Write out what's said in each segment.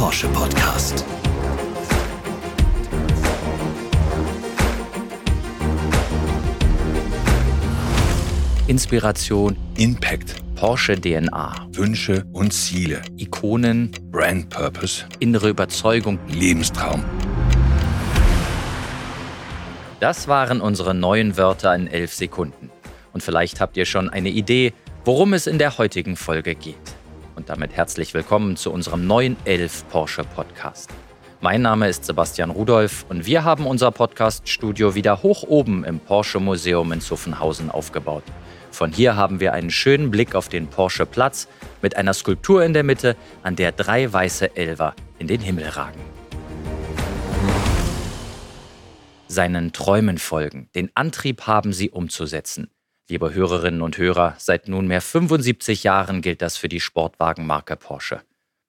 Porsche Podcast. Inspiration, Impact, Porsche DNA, Wünsche und Ziele, Ikonen, Brand Purpose, innere Überzeugung. Lebenstraum. Das waren unsere neuen Wörter in elf Sekunden. Und vielleicht habt ihr schon eine Idee, worum es in der heutigen Folge geht. Und damit herzlich willkommen zu unserem neuen elf Porsche Podcast. Mein Name ist Sebastian Rudolph und wir haben unser Podcast-Studio wieder hoch oben im Porsche Museum in Zuffenhausen aufgebaut. Von hier haben wir einen schönen Blick auf den Porsche Platz mit einer Skulptur in der Mitte, an der drei weiße Elver in den Himmel ragen. Seinen Träumen folgen, den Antrieb haben sie umzusetzen. Liebe Hörerinnen und Hörer, seit nunmehr 75 Jahren gilt das für die Sportwagenmarke Porsche.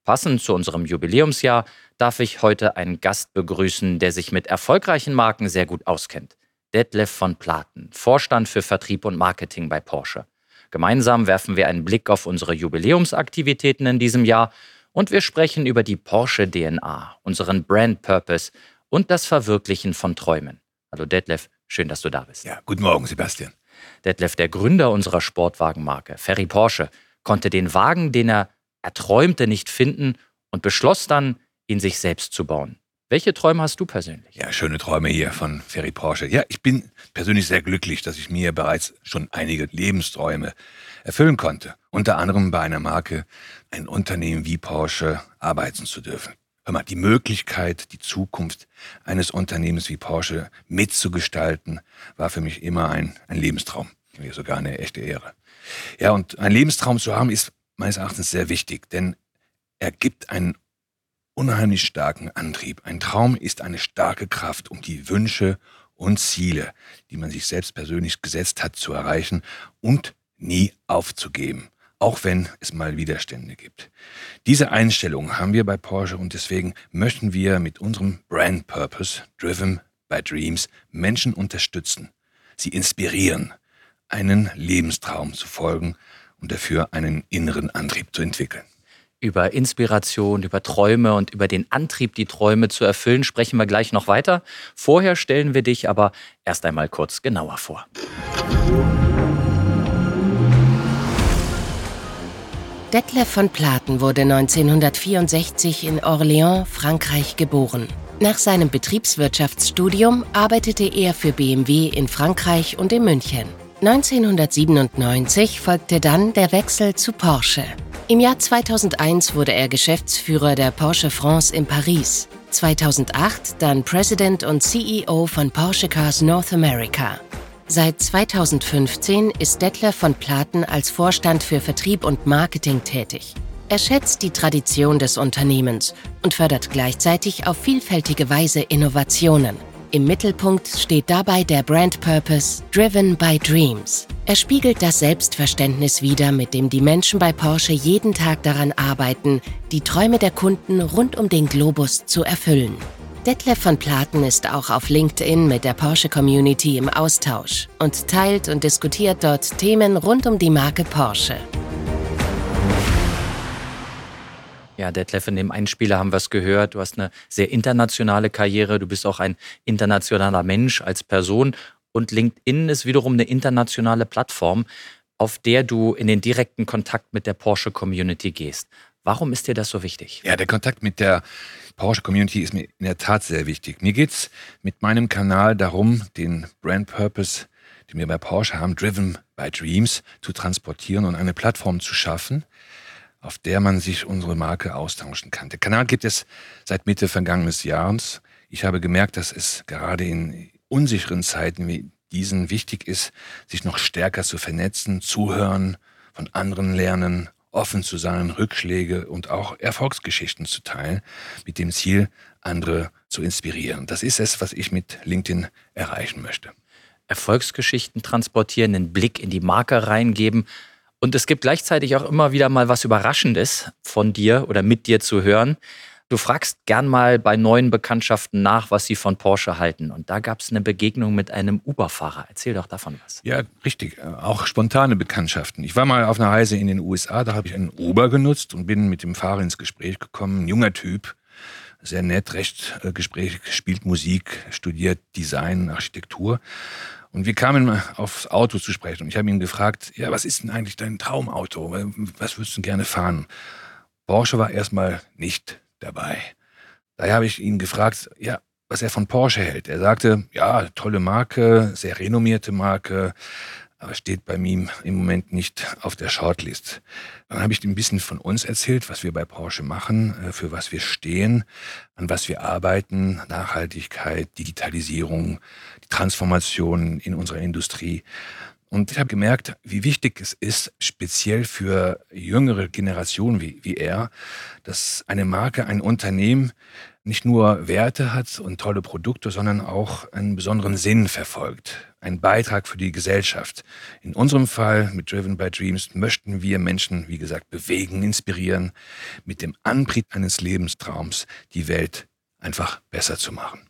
Passend zu unserem Jubiläumsjahr darf ich heute einen Gast begrüßen, der sich mit erfolgreichen Marken sehr gut auskennt. Detlef von Platen, Vorstand für Vertrieb und Marketing bei Porsche. Gemeinsam werfen wir einen Blick auf unsere Jubiläumsaktivitäten in diesem Jahr und wir sprechen über die Porsche DNA, unseren Brand Purpose und das Verwirklichen von Träumen. Hallo Detlef, schön, dass du da bist. Ja, guten Morgen, Sebastian. Detlef, der Gründer unserer Sportwagenmarke, Ferry Porsche, konnte den Wagen, den er erträumte, nicht finden und beschloss dann, ihn sich selbst zu bauen. Welche Träume hast du persönlich? Ja, schöne Träume hier von Ferry Porsche. Ja, ich bin persönlich sehr glücklich, dass ich mir bereits schon einige Lebensträume erfüllen konnte. Unter anderem bei einer Marke, ein Unternehmen wie Porsche arbeiten zu dürfen. Hör mal, die Möglichkeit, die Zukunft eines Unternehmens wie Porsche mitzugestalten, war für mich immer ein, ein Lebenstraum. Sogar eine echte Ehre. Ja, und ein Lebenstraum zu haben ist meines Erachtens sehr wichtig, denn er gibt einen unheimlich starken Antrieb. Ein Traum ist eine starke Kraft, um die Wünsche und Ziele, die man sich selbst persönlich gesetzt hat, zu erreichen und nie aufzugeben, auch wenn es mal Widerstände gibt. Diese Einstellung haben wir bei Porsche und deswegen möchten wir mit unserem Brand Purpose, Driven by Dreams, Menschen unterstützen, sie inspirieren, einen Lebenstraum zu folgen und dafür einen inneren Antrieb zu entwickeln. Über Inspiration, über Träume und über den Antrieb, die Träume zu erfüllen, sprechen wir gleich noch weiter. Vorher stellen wir dich aber erst einmal kurz genauer vor. Detlef von Platen wurde 1964 in Orléans, Frankreich geboren. Nach seinem Betriebswirtschaftsstudium arbeitete er für BMW in Frankreich und in München. 1997 folgte dann der Wechsel zu Porsche. Im Jahr 2001 wurde er Geschäftsführer der Porsche France in Paris. 2008 dann President und CEO von Porsche Cars North America. Seit 2015 ist Detlef von Platen als Vorstand für Vertrieb und Marketing tätig. Er schätzt die Tradition des Unternehmens und fördert gleichzeitig auf vielfältige Weise Innovationen. Im Mittelpunkt steht dabei der Brand Purpose Driven by Dreams. Er spiegelt das Selbstverständnis wider, mit dem die Menschen bei Porsche jeden Tag daran arbeiten, die Träume der Kunden rund um den Globus zu erfüllen. Detlef von Platen ist auch auf LinkedIn mit der Porsche Community im Austausch und teilt und diskutiert dort Themen rund um die Marke Porsche. Ja, Detlef, in dem Einspieler haben wir es gehört. Du hast eine sehr internationale Karriere. Du bist auch ein internationaler Mensch als Person. Und LinkedIn ist wiederum eine internationale Plattform, auf der du in den direkten Kontakt mit der Porsche-Community gehst. Warum ist dir das so wichtig? Ja, der Kontakt mit der Porsche-Community ist mir in der Tat sehr wichtig. Mir geht es mit meinem Kanal darum, den Brand Purpose, den wir bei Porsche haben, Driven by Dreams, zu transportieren und eine Plattform zu schaffen, auf der man sich unsere Marke austauschen kann. Der Kanal gibt es seit Mitte vergangenes Jahres. Ich habe gemerkt, dass es gerade in unsicheren Zeiten wie diesen wichtig ist, sich noch stärker zu vernetzen, zuhören, von anderen lernen, offen zu sein, Rückschläge und auch Erfolgsgeschichten zu teilen, mit dem Ziel, andere zu inspirieren. Das ist es, was ich mit LinkedIn erreichen möchte. Erfolgsgeschichten transportieren, einen Blick in die Marke reingeben, und es gibt gleichzeitig auch immer wieder mal was Überraschendes von dir oder mit dir zu hören. Du fragst gern mal bei neuen Bekanntschaften nach, was sie von Porsche halten. Und da gab es eine Begegnung mit einem Uber-Fahrer. Erzähl doch davon was. Ja, richtig. Auch spontane Bekanntschaften. Ich war mal auf einer Reise in den USA, da habe ich einen Uber genutzt und bin mit dem Fahrer ins Gespräch gekommen. Ein junger Typ, sehr nett, recht äh, gesprächig, spielt Musik, studiert Design, Architektur. Und wir kamen aufs Auto zu sprechen. Und ich habe ihn gefragt, ja, was ist denn eigentlich dein Traumauto? Was würdest du gerne fahren? Porsche war erstmal nicht dabei. Daher habe ich ihn gefragt, ja, was er von Porsche hält. Er sagte, ja, tolle Marke, sehr renommierte Marke, aber steht bei ihm im Moment nicht auf der Shortlist. Dann habe ich ihm ein bisschen von uns erzählt, was wir bei Porsche machen, äh, für was wir stehen, an was wir arbeiten, Nachhaltigkeit, Digitalisierung, die Transformation in unserer Industrie. Und ich habe gemerkt, wie wichtig es ist, speziell für jüngere Generationen wie, wie er, dass eine Marke, ein Unternehmen nicht nur Werte hat und tolle Produkte, sondern auch einen besonderen Sinn verfolgt. Ein Beitrag für die Gesellschaft. In unserem Fall mit Driven by Dreams möchten wir Menschen, wie gesagt, bewegen, inspirieren, mit dem Antrieb eines Lebenstraums die Welt einfach besser zu machen.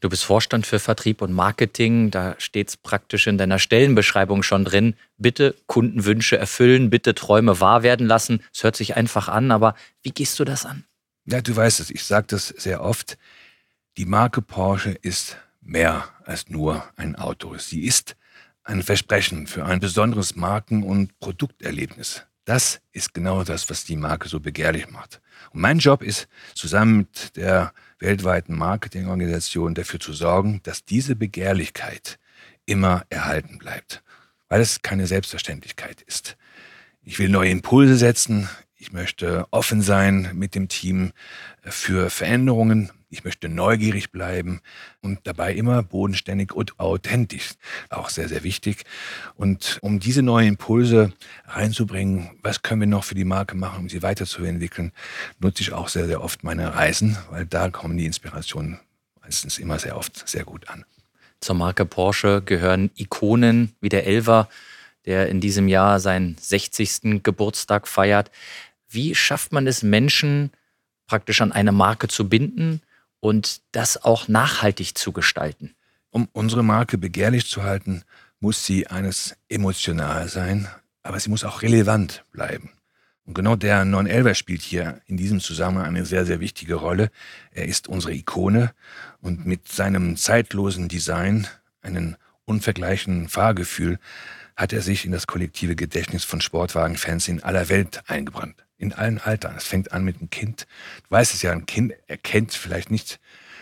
Du bist Vorstand für Vertrieb und Marketing. Da steht es praktisch in deiner Stellenbeschreibung schon drin. Bitte Kundenwünsche erfüllen, bitte Träume wahr werden lassen. Es hört sich einfach an, aber wie gehst du das an? Ja, du weißt es, ich sage das sehr oft. Die Marke Porsche ist mehr als nur ein Auto. Sie ist ein Versprechen für ein besonderes Marken- und Produkterlebnis. Das ist genau das, was die Marke so begehrlich macht. Und mein Job ist, zusammen mit der weltweiten Marketingorganisation dafür zu sorgen, dass diese Begehrlichkeit immer erhalten bleibt, weil es keine Selbstverständlichkeit ist. Ich will neue Impulse setzen, ich möchte offen sein mit dem Team für Veränderungen, ich möchte neugierig bleiben und dabei immer bodenständig und authentisch. Auch sehr, sehr wichtig. Und um diese neuen Impulse reinzubringen, was können wir noch für die Marke machen, um sie weiterzuentwickeln, nutze ich auch sehr, sehr oft meine Reisen, weil da kommen die Inspirationen meistens immer sehr oft sehr gut an. Zur Marke Porsche gehören Ikonen wie der Elver, der in diesem Jahr seinen 60. Geburtstag feiert. Wie schafft man es Menschen praktisch an eine Marke zu binden und das auch nachhaltig zu gestalten. Um unsere Marke begehrlich zu halten, muss sie eines emotional sein, aber sie muss auch relevant bleiben. Und genau der 911 spielt hier in diesem Zusammenhang eine sehr, sehr wichtige Rolle. Er ist unsere Ikone und mit seinem zeitlosen Design, einem unvergleichlichen Fahrgefühl, hat er sich in das kollektive Gedächtnis von Sportwagenfans in aller Welt eingebrannt in allen Altern. Es fängt an mit einem Kind. Du weißt es ja, ein Kind erkennt vielleicht nicht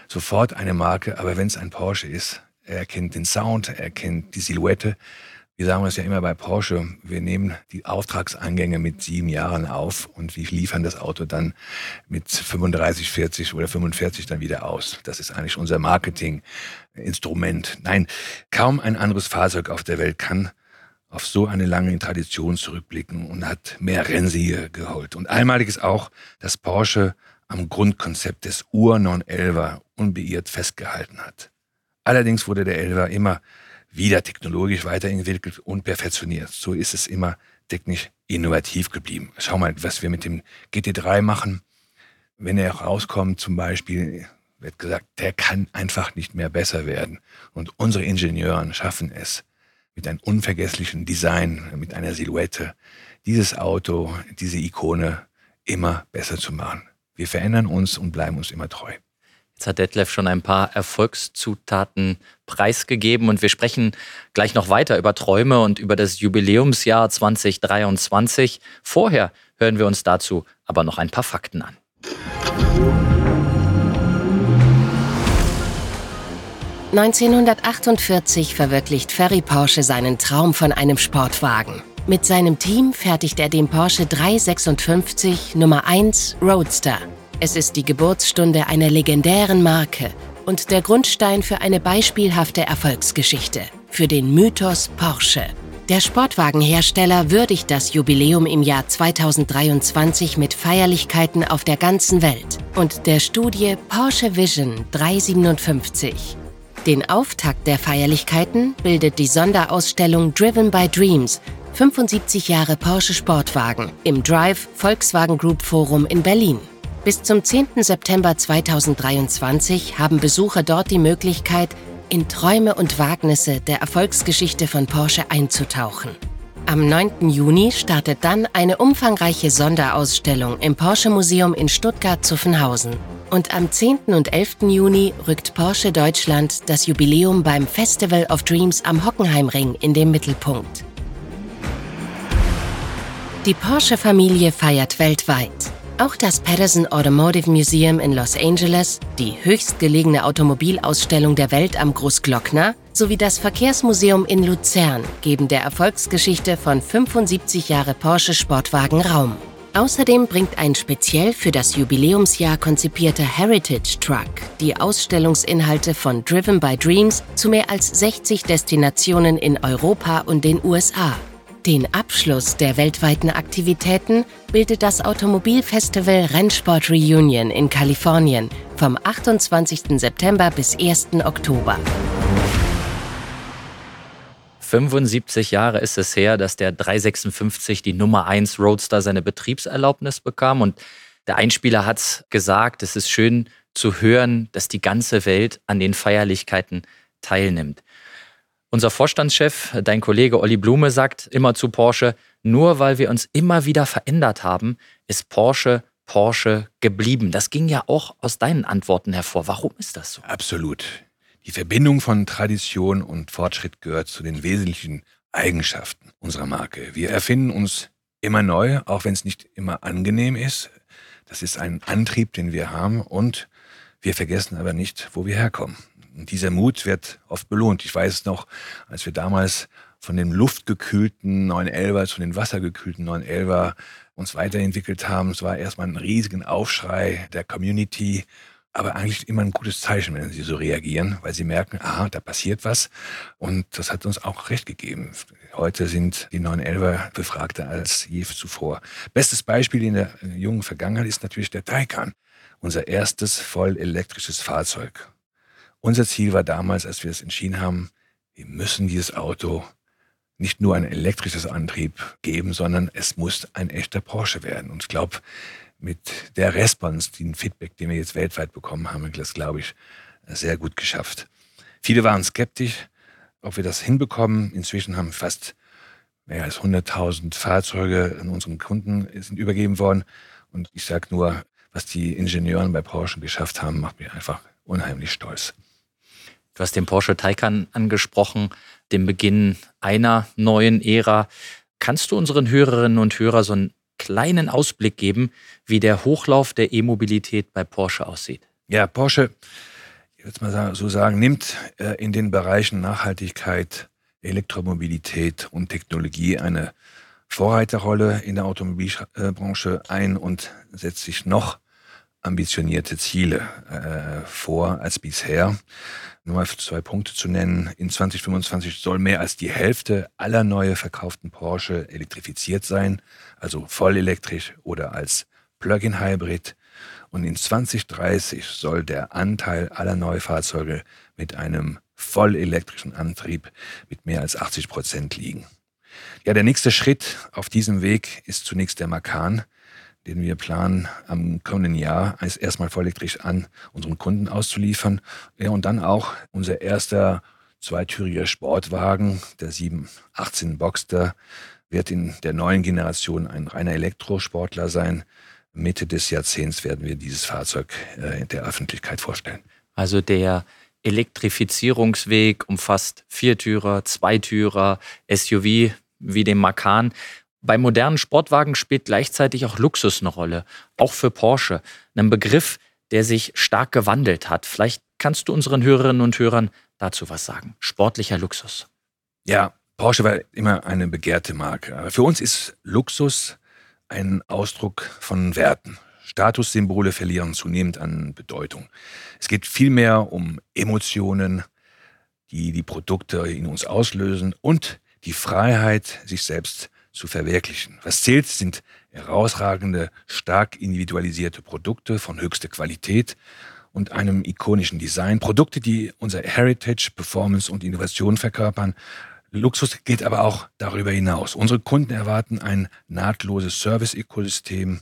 sofort eine Marke, aber wenn es ein Porsche ist, er erkennt den Sound, er erkennt die Silhouette. Wir sagen es ja immer bei Porsche, wir nehmen die Auftragseingänge mit sieben Jahren auf und wir liefern das Auto dann mit 35, 40 oder 45 dann wieder aus. Das ist eigentlich unser Marketinginstrument. Nein, kaum ein anderes Fahrzeug auf der Welt kann auf so eine lange Tradition zurückblicken und hat mehr Rennsiege geholt. Und einmalig ist auch, dass Porsche am Grundkonzept des Ur-911er unbeirrt festgehalten hat. Allerdings wurde der 11er immer wieder technologisch weiterentwickelt und perfektioniert. So ist es immer technisch innovativ geblieben. Schau mal, was wir mit dem GT3 machen. Wenn er rauskommt, zum Beispiel, wird gesagt, der kann einfach nicht mehr besser werden. Und unsere Ingenieure schaffen es, mit einem unvergesslichen Design, mit einer Silhouette, dieses Auto, diese Ikone immer besser zu machen. Wir verändern uns und bleiben uns immer treu. Jetzt hat Detlef schon ein paar Erfolgszutaten preisgegeben und wir sprechen gleich noch weiter über Träume und über das Jubiläumsjahr 2023. Vorher hören wir uns dazu aber noch ein paar Fakten an. 1948 verwirklicht Ferry Porsche seinen Traum von einem Sportwagen. Mit seinem Team fertigt er den Porsche 356 Nummer 1 Roadster. Es ist die Geburtsstunde einer legendären Marke und der Grundstein für eine beispielhafte Erfolgsgeschichte, für den Mythos Porsche. Der Sportwagenhersteller würdigt das Jubiläum im Jahr 2023 mit Feierlichkeiten auf der ganzen Welt und der Studie Porsche Vision 357. Den Auftakt der Feierlichkeiten bildet die Sonderausstellung Driven by Dreams 75 Jahre Porsche Sportwagen im Drive Volkswagen Group Forum in Berlin. Bis zum 10. September 2023 haben Besucher dort die Möglichkeit, in Träume und Wagnisse der Erfolgsgeschichte von Porsche einzutauchen. Am 9. Juni startet dann eine umfangreiche Sonderausstellung im Porsche Museum in Stuttgart-Zuffenhausen Und am 10. und 11. Juni rückt Porsche Deutschland das Jubiläum beim Festival of Dreams am Hockenheimring in den Mittelpunkt. Die Porsche-Familie feiert weltweit. Auch das Patterson Automotive Museum in Los Angeles, die höchstgelegene Automobilausstellung der Welt am Großglockner sowie das Verkehrsmuseum in Luzern geben der Erfolgsgeschichte von 75 Jahre Porsche Sportwagen Raum. Außerdem bringt ein speziell für das Jubiläumsjahr konzipierter Heritage Truck die Ausstellungsinhalte von Driven by Dreams zu mehr als 60 Destinationen in Europa und den USA. Den Abschluss der weltweiten Aktivitäten bildet das Automobilfestival Rennsport Reunion in Kalifornien vom 28. September bis 1. Oktober. 75 Jahre ist es her, dass der 356 die Nummer 1 Roadster seine Betriebserlaubnis bekam. Und der Einspieler hat gesagt, es ist schön zu hören, dass die ganze Welt an den Feierlichkeiten teilnimmt. Unser Vorstandschef, dein Kollege Olli Blume, sagt immer zu Porsche, nur weil wir uns immer wieder verändert haben, ist Porsche Porsche geblieben. Das ging ja auch aus deinen Antworten hervor. Warum ist das so? Absolut. Die Verbindung von Tradition und Fortschritt gehört zu den wesentlichen Eigenschaften unserer Marke. Wir erfinden uns immer neu, auch wenn es nicht immer angenehm ist. Das ist ein Antrieb, den wir haben und wir vergessen aber nicht, wo wir herkommen. Und dieser Mut wird oft belohnt. Ich weiß noch, als wir damals von dem luftgekühlten 911er zu den wassergekühlten 911er uns weiterentwickelt haben. Es war erstmal ein riesigen Aufschrei der Community aber eigentlich immer ein gutes Zeichen, wenn sie so reagieren, weil sie merken, aha, da passiert was. Und das hat uns auch recht gegeben. Heute sind die 911er befragter als je zuvor. Bestes Beispiel in der jungen Vergangenheit ist natürlich der Taycan, unser erstes voll elektrisches Fahrzeug. Unser Ziel war damals, als wir es entschieden haben, wir müssen dieses Auto nicht nur ein elektrisches Antrieb geben, sondern es muss ein echter Porsche werden. Und ich glaube, mit der Response, den Feedback, den wir jetzt weltweit bekommen haben, das, glaube ich, sehr gut geschafft. Viele waren skeptisch, ob wir das hinbekommen. Inzwischen haben fast mehr als 100.000 Fahrzeuge an unseren Kunden sind übergeben worden. Und ich sage nur, was die Ingenieuren bei Porsche geschafft haben, macht mich einfach unheimlich stolz. Du hast den Porsche Taycan angesprochen, den Beginn einer neuen Ära. Kannst du unseren Hörerinnen und Hörern so ein kleinen Ausblick geben, wie der Hochlauf der E-Mobilität bei Porsche aussieht? Ja, Porsche, ich würde mal so sagen, nimmt äh, in den Bereichen Nachhaltigkeit, Elektromobilität und Technologie eine Vorreiterrolle in der Automobilbranche ein und setzt sich noch ambitionierte Ziele äh, vor als bisher. Nur mal zwei Punkte zu nennen. In 2025 soll mehr als die Hälfte aller neu verkauften Porsche elektrifiziert sein, also voll elektrisch oder als Plug-in-Hybrid. Und in 2030 soll der Anteil aller Neufahrzeuge mit einem voll elektrischen Antrieb mit mehr als 80 Prozent liegen. Ja, der nächste Schritt auf diesem Weg ist zunächst der Makan, den wir planen, am kommenden Jahr als erstmal vollelektrisch an unseren Kunden auszuliefern. Ja, und dann auch unser erster zweitüriger Sportwagen, der 718 Boxster, wird in der neuen Generation ein reiner Elektrosportler sein. Mitte des Jahrzehnts werden wir dieses Fahrzeug äh, der Öffentlichkeit vorstellen. Also der Elektrifizierungsweg umfasst Viertürer, Zweitürer, SUV wie den Macan. Bei modernen Sportwagen spielt gleichzeitig auch Luxus eine Rolle, auch für Porsche. Ein Begriff, der sich stark gewandelt hat. Vielleicht kannst du unseren Hörerinnen und Hörern dazu was sagen. Sportlicher Luxus. Ja, Porsche war immer eine begehrte Marke. Aber für uns ist Luxus ein Ausdruck von Werten. Statussymbole verlieren zunehmend an Bedeutung. Es geht vielmehr um Emotionen, die die Produkte in uns auslösen und die Freiheit, sich selbst zu verwirklichen. Was zählt, sind herausragende, stark individualisierte Produkte von höchster Qualität und einem ikonischen Design. Produkte, die unser Heritage, Performance und Innovation verkörpern. Luxus geht aber auch darüber hinaus. Unsere Kunden erwarten ein nahtloses Service-Ökosystem,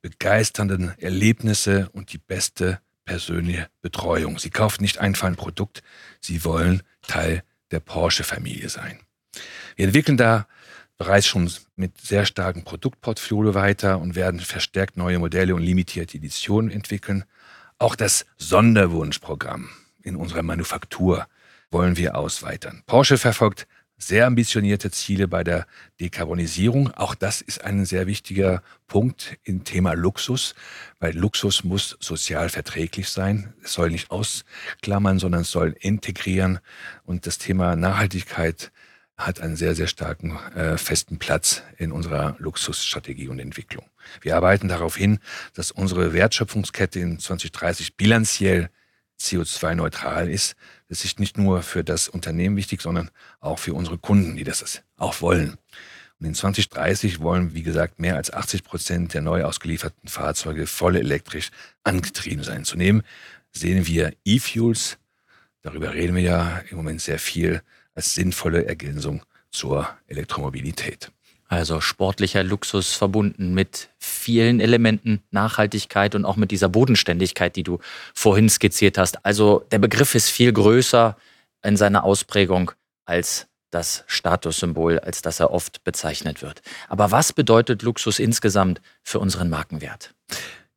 begeisternde Erlebnisse und die beste persönliche Betreuung. Sie kaufen nicht einfach ein Produkt, sie wollen Teil der Porsche-Familie sein. Wir entwickeln da bereits schon mit sehr starkem Produktportfolio weiter und werden verstärkt neue Modelle und limitierte Editionen entwickeln. Auch das Sonderwunschprogramm in unserer Manufaktur wollen wir ausweitern. Porsche verfolgt sehr ambitionierte Ziele bei der Dekarbonisierung. Auch das ist ein sehr wichtiger Punkt im Thema Luxus, weil Luxus muss sozial verträglich sein. Es soll nicht ausklammern, sondern es soll integrieren. Und das Thema Nachhaltigkeit hat einen sehr, sehr starken, äh, festen Platz in unserer Luxusstrategie und Entwicklung. Wir arbeiten darauf hin, dass unsere Wertschöpfungskette in 2030 bilanziell CO2-neutral ist. Das ist nicht nur für das Unternehmen wichtig, sondern auch für unsere Kunden, die das auch wollen. Und in 2030 wollen, wie gesagt, mehr als 80 Prozent der neu ausgelieferten Fahrzeuge voll elektrisch angetrieben sein. Zunehmend sehen wir E-Fuels, darüber reden wir ja im Moment sehr viel, als sinnvolle Ergänzung zur Elektromobilität. Also sportlicher Luxus verbunden mit vielen Elementen Nachhaltigkeit und auch mit dieser Bodenständigkeit, die du vorhin skizziert hast. Also der Begriff ist viel größer in seiner Ausprägung als das Statussymbol, als das er oft bezeichnet wird. Aber was bedeutet Luxus insgesamt für unseren Markenwert?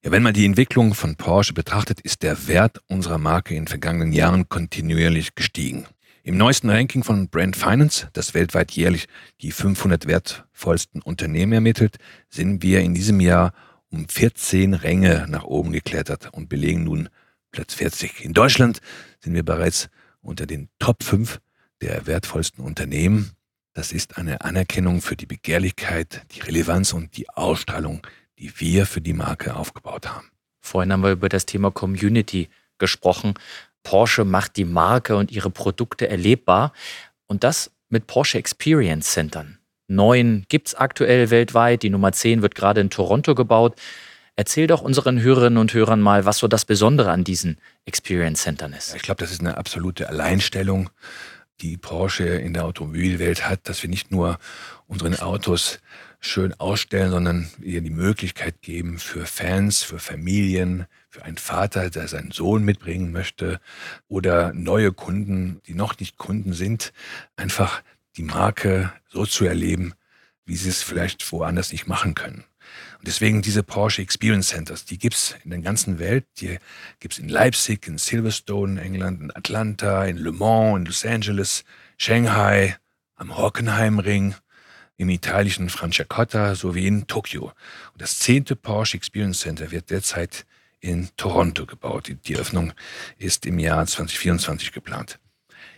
Ja, wenn man die Entwicklung von Porsche betrachtet, ist der Wert unserer Marke in den vergangenen Jahren kontinuierlich gestiegen. Im neuesten Ranking von Brand Finance, das weltweit jährlich die 500 wertvollsten Unternehmen ermittelt, sind wir in diesem Jahr um 14 Ränge nach oben geklettert und belegen nun Platz 40. In Deutschland sind wir bereits unter den Top 5 der wertvollsten Unternehmen. Das ist eine Anerkennung für die Begehrlichkeit, die Relevanz und die Ausstrahlung, die wir für die Marke aufgebaut haben. Vorhin haben wir über das Thema Community gesprochen. Porsche macht die Marke und ihre Produkte erlebbar. Und das mit Porsche Experience Centern. Neun gibt es aktuell weltweit. Die Nummer 10 wird gerade in Toronto gebaut. Erzähl doch unseren Hörerinnen und Hörern mal, was so das Besondere an diesen Experience Centern ist. Ich glaube, das ist eine absolute Alleinstellung, die Porsche in der Automobilwelt hat, dass wir nicht nur unseren Autos schön ausstellen, sondern ihr die Möglichkeit geben für Fans, für Familien, für einen Vater, der seinen Sohn mitbringen möchte oder neue Kunden, die noch nicht Kunden sind, einfach die Marke so zu erleben, wie sie es vielleicht woanders nicht machen können. Und deswegen diese Porsche Experience Centers, die gibt's in der ganzen Welt. Die gibt's in Leipzig, in Silverstone, England, in Atlanta, in Le Mans, in Los Angeles, Shanghai, am Hockenheimring im italienischen Franciacorta sowie in Tokio. Und das zehnte Porsche Experience Center wird derzeit in Toronto gebaut. Die, die Öffnung ist im Jahr 2024 geplant.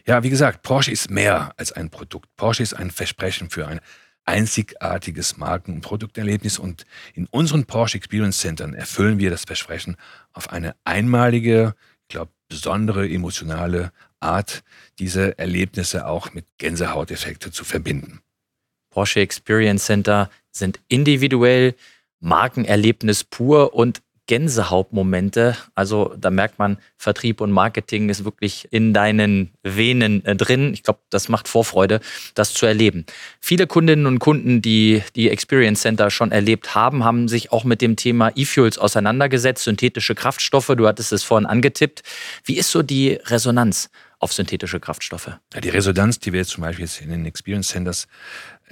Ja, wie gesagt, Porsche ist mehr als ein Produkt. Porsche ist ein Versprechen für ein einzigartiges Marken- und Produkterlebnis und in unseren Porsche Experience Centern erfüllen wir das Versprechen auf eine einmalige, ich glaube, besondere emotionale Art, diese Erlebnisse auch mit Gänsehauteffekte zu verbinden. Porsche Experience Center sind individuell, Markenerlebnis pur und Gänsehautmomente. Also da merkt man, Vertrieb und Marketing ist wirklich in deinen Venen äh, drin. Ich glaube, das macht Vorfreude, das zu erleben. Viele Kundinnen und Kunden, die die Experience Center schon erlebt haben, haben sich auch mit dem Thema E-Fuels auseinandergesetzt, synthetische Kraftstoffe. Du hattest es vorhin angetippt. Wie ist so die Resonanz auf synthetische Kraftstoffe? Ja, die Resonanz, die wir jetzt zum Beispiel jetzt in den Experience Centers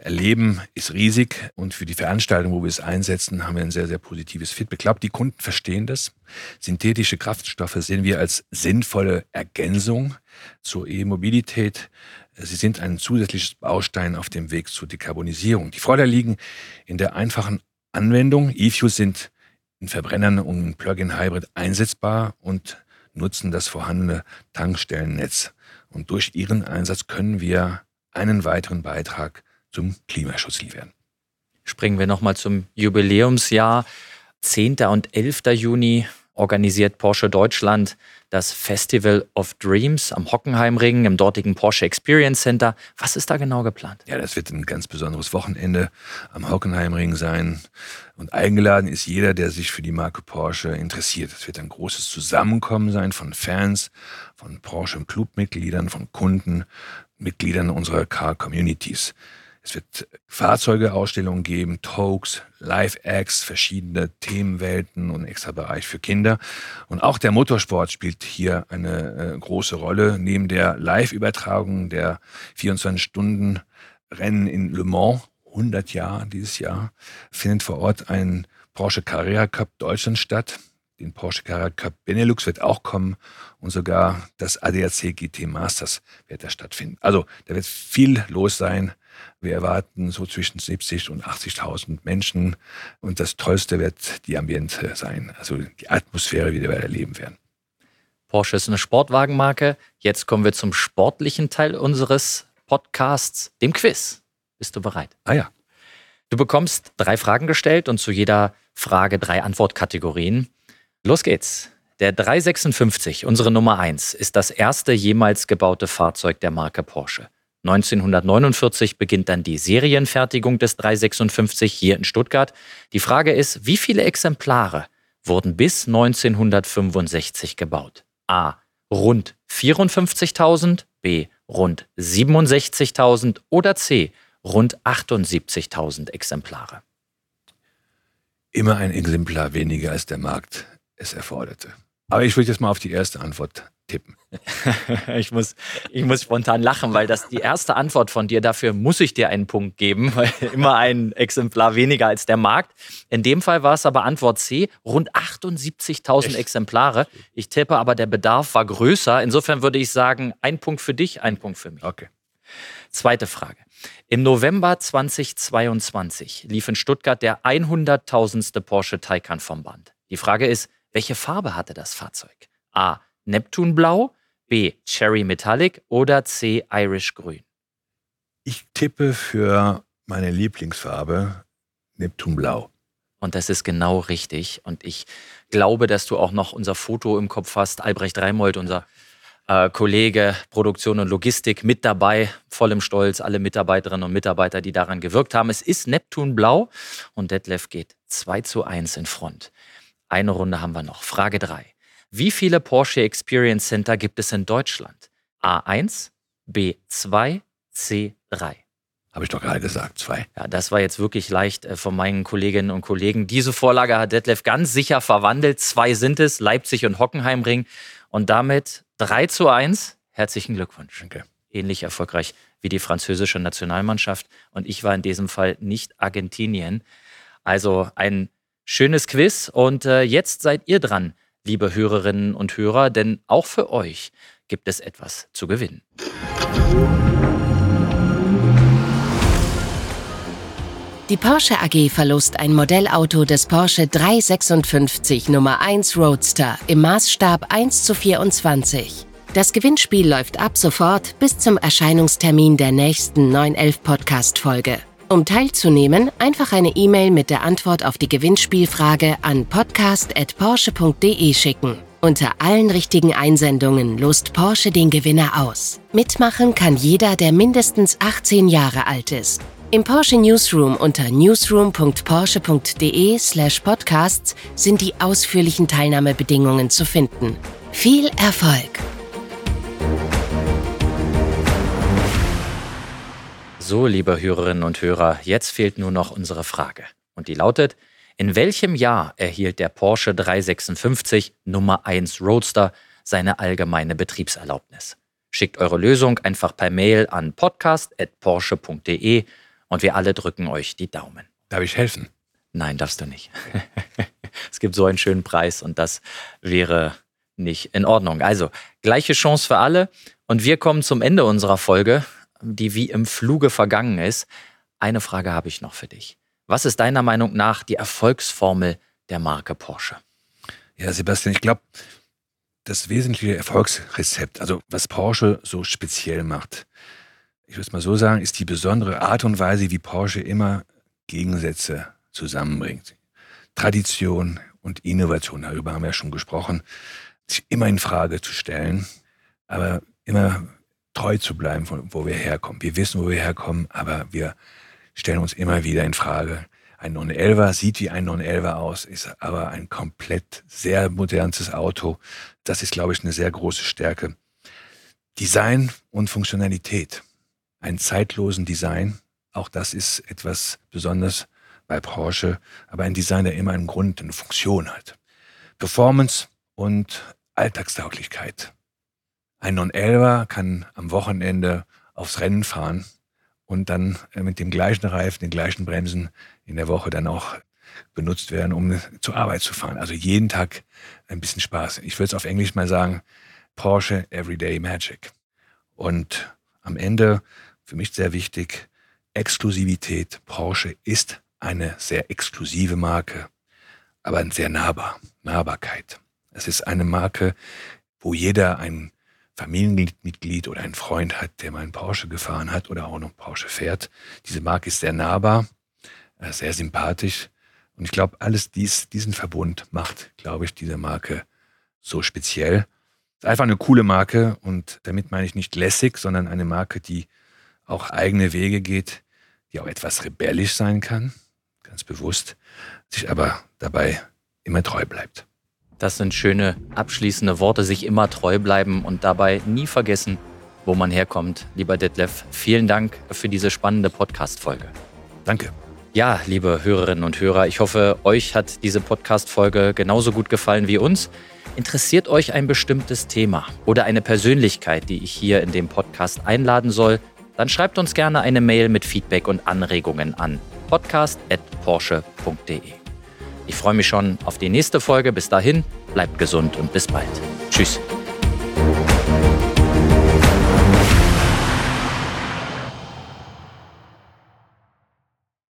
erleben, ist riesig. Und für die Veranstaltung, wo wir es einsetzen, haben wir ein sehr, sehr positives Feedback. Ich glaube, die Kunden verstehen das. Synthetische Kraftstoffe sehen wir als sinnvolle Ergänzung zur E-Mobilität. Sie sind ein zusätzliches Baustein auf dem Weg zur Dekarbonisierung. Die Vorteile liegen in der einfachen Anwendung. E-Fuels sind in Verbrennern und Plug-in-Hybrid einsetzbar und nutzen das vorhandene Tankstellennetz. Und durch ihren Einsatz können wir einen weiteren Beitrag zum Klimaschutz liefern. Springen wir nochmal zum Jubiläumsjahr. 10. und 11. Juni organisiert Porsche Deutschland das Festival of Dreams am Hockenheimring im dortigen Porsche Experience Center. Was ist da genau geplant? Ja, das wird ein ganz besonderes Wochenende am Hockenheimring sein. Und eingeladen ist jeder, der sich für die Marke Porsche interessiert. Es wird ein großes Zusammenkommen sein von Fans, von Porsche Clubmitgliedern, von Kunden, Mitgliedern unserer Car-Communities. Es wird Fahrzeugeausstellungen geben, Talks, Live-Acts, verschiedene Themenwelten und extra Bereich für Kinder. Und auch der Motorsport spielt hier eine äh, große Rolle. Neben der Live-Übertragung der 24-Stunden-Rennen in Le Mans, 100 Jahre dieses Jahr, findet vor Ort ein Porsche Carrera Cup Deutschland statt den Porsche Carrera Cup Benelux wird auch kommen und sogar das ADAC GT Masters wird da stattfinden. Also da wird viel los sein. Wir erwarten so zwischen 70 und 80.000 Menschen und das Tollste wird die Ambiente sein, also die Atmosphäre, die wir erleben werden. Porsche ist eine Sportwagenmarke. Jetzt kommen wir zum sportlichen Teil unseres Podcasts, dem Quiz. Bist du bereit? Ah ja. Du bekommst drei Fragen gestellt und zu jeder Frage drei Antwortkategorien. Los geht's. Der 356, unsere Nummer 1, ist das erste jemals gebaute Fahrzeug der Marke Porsche. 1949 beginnt dann die Serienfertigung des 356 hier in Stuttgart. Die Frage ist, wie viele Exemplare wurden bis 1965 gebaut? A. Rund 54.000, B. Rund 67.000 oder C. Rund 78.000 Exemplare. Immer ein Exemplar weniger als der Markt es erforderte. Aber ich würde jetzt mal auf die erste Antwort tippen. ich, muss, ich muss spontan lachen, weil das die erste Antwort von dir, dafür muss ich dir einen Punkt geben, weil immer ein Exemplar weniger als der Markt. In dem Fall war es aber Antwort C, rund 78.000 Exemplare. Ich tippe aber, der Bedarf war größer. Insofern würde ich sagen, ein Punkt für dich, ein Punkt für mich. Okay. Zweite Frage. Im November 2022 lief in Stuttgart der 100.000. Porsche Taycan vom Band. Die Frage ist, welche Farbe hatte das Fahrzeug? A. Neptunblau, B. Cherry Metallic oder C. Irish Grün? Ich tippe für meine Lieblingsfarbe Neptunblau. Und das ist genau richtig. Und ich glaube, dass du auch noch unser Foto im Kopf hast. Albrecht Reimold, unser äh, Kollege Produktion und Logistik mit dabei, voll im Stolz, alle Mitarbeiterinnen und Mitarbeiter, die daran gewirkt haben. Es ist Neptunblau und Detlef geht 2 zu 1 in Front. Eine Runde haben wir noch. Frage 3. Wie viele Porsche Experience Center gibt es in Deutschland? A1, B2, C3. Habe ich doch gerade gesagt, zwei. Ja, das war jetzt wirklich leicht äh, von meinen Kolleginnen und Kollegen. Diese Vorlage hat Detlef ganz sicher verwandelt. Zwei sind es, Leipzig und Hockenheimring. Und damit 3 zu 1. Herzlichen Glückwunsch. Danke. Ähnlich erfolgreich wie die französische Nationalmannschaft. Und ich war in diesem Fall nicht Argentinien. Also ein schönes Quiz. Und äh, jetzt seid ihr dran liebe Hörerinnen und Hörer, denn auch für euch gibt es etwas zu gewinnen. Die Porsche AG verlost ein Modellauto des Porsche 356 Nummer 1 Roadster im Maßstab 1 zu 24. Das Gewinnspiel läuft ab sofort bis zum Erscheinungstermin der nächsten 911 Podcast-Folge. Um teilzunehmen, einfach eine E-Mail mit der Antwort auf die Gewinnspielfrage an podcast.porsche.de schicken. Unter allen richtigen Einsendungen lost Porsche den Gewinner aus. Mitmachen kann jeder, der mindestens 18 Jahre alt ist. Im Porsche Newsroom unter newsroom.porsche.de/podcasts sind die ausführlichen Teilnahmebedingungen zu finden. Viel Erfolg! So, liebe Hörerinnen und Hörer, jetzt fehlt nur noch unsere Frage. Und die lautet, in welchem Jahr erhielt der Porsche 356 Nummer 1 Roadster seine allgemeine Betriebserlaubnis? Schickt eure Lösung einfach per Mail an podcast.porsche.de und wir alle drücken euch die Daumen. Darf ich helfen? Nein, darfst du nicht. es gibt so einen schönen Preis und das wäre nicht in Ordnung. Also, gleiche Chance für alle. Und wir kommen zum Ende unserer Folge die wie im Fluge vergangen ist. Eine Frage habe ich noch für dich. Was ist deiner Meinung nach die Erfolgsformel der Marke Porsche? Ja, Sebastian, ich glaube, das wesentliche Erfolgsrezept, also was Porsche so speziell macht, ich würde es mal so sagen, ist die besondere Art und Weise, wie Porsche immer Gegensätze zusammenbringt. Tradition und Innovation, darüber haben wir ja schon gesprochen, sich immer in Frage zu stellen, aber immer treu zu bleiben, von wo wir herkommen. Wir wissen, wo wir herkommen, aber wir stellen uns immer wieder in Frage. Ein 911 sieht wie ein 911 aus, ist aber ein komplett sehr modernes Auto. Das ist, glaube ich, eine sehr große Stärke. Design und Funktionalität. Ein zeitlosen Design. Auch das ist etwas Besonderes bei Porsche. Aber ein Design, der immer einen Grund, eine Funktion hat. Performance und Alltagstauglichkeit. Ein Non-Elver kann am Wochenende aufs Rennen fahren und dann äh, mit dem gleichen Reifen, den gleichen Bremsen in der Woche dann auch benutzt werden, um zur Arbeit zu fahren. Also jeden Tag ein bisschen Spaß. Ich würde es auf Englisch mal sagen, Porsche Everyday Magic. Und am Ende, für mich sehr wichtig, Exklusivität. Porsche ist eine sehr exklusive Marke, aber sehr nahbar. Nahbarkeit. Es ist eine Marke, wo jeder ein Familienmitglied oder ein Freund hat, der mal einen Porsche gefahren hat oder auch noch Porsche fährt. Diese Marke ist sehr nahbar, äh, sehr sympathisch. Und ich glaube, alles dies, diesen Verbund macht, glaube ich, diese Marke so speziell. Ist einfach eine coole Marke und damit meine ich nicht lässig, sondern eine Marke, die auch eigene Wege geht, die auch etwas rebellisch sein kann, ganz bewusst, sich aber dabei immer treu bleibt. Das sind schöne abschließende Worte, sich immer treu bleiben und dabei nie vergessen, wo man herkommt. Lieber Detlef, vielen Dank für diese spannende Podcast-Folge. Danke. Ja, liebe Hörerinnen und Hörer, ich hoffe, euch hat diese Podcast-Folge genauso gut gefallen wie uns. Interessiert euch ein bestimmtes Thema oder eine Persönlichkeit, die ich hier in dem Podcast einladen soll? Dann schreibt uns gerne eine Mail mit Feedback und Anregungen an podcast.porsche.de. Ich freue mich schon auf die nächste Folge. Bis dahin, bleibt gesund und bis bald. Tschüss.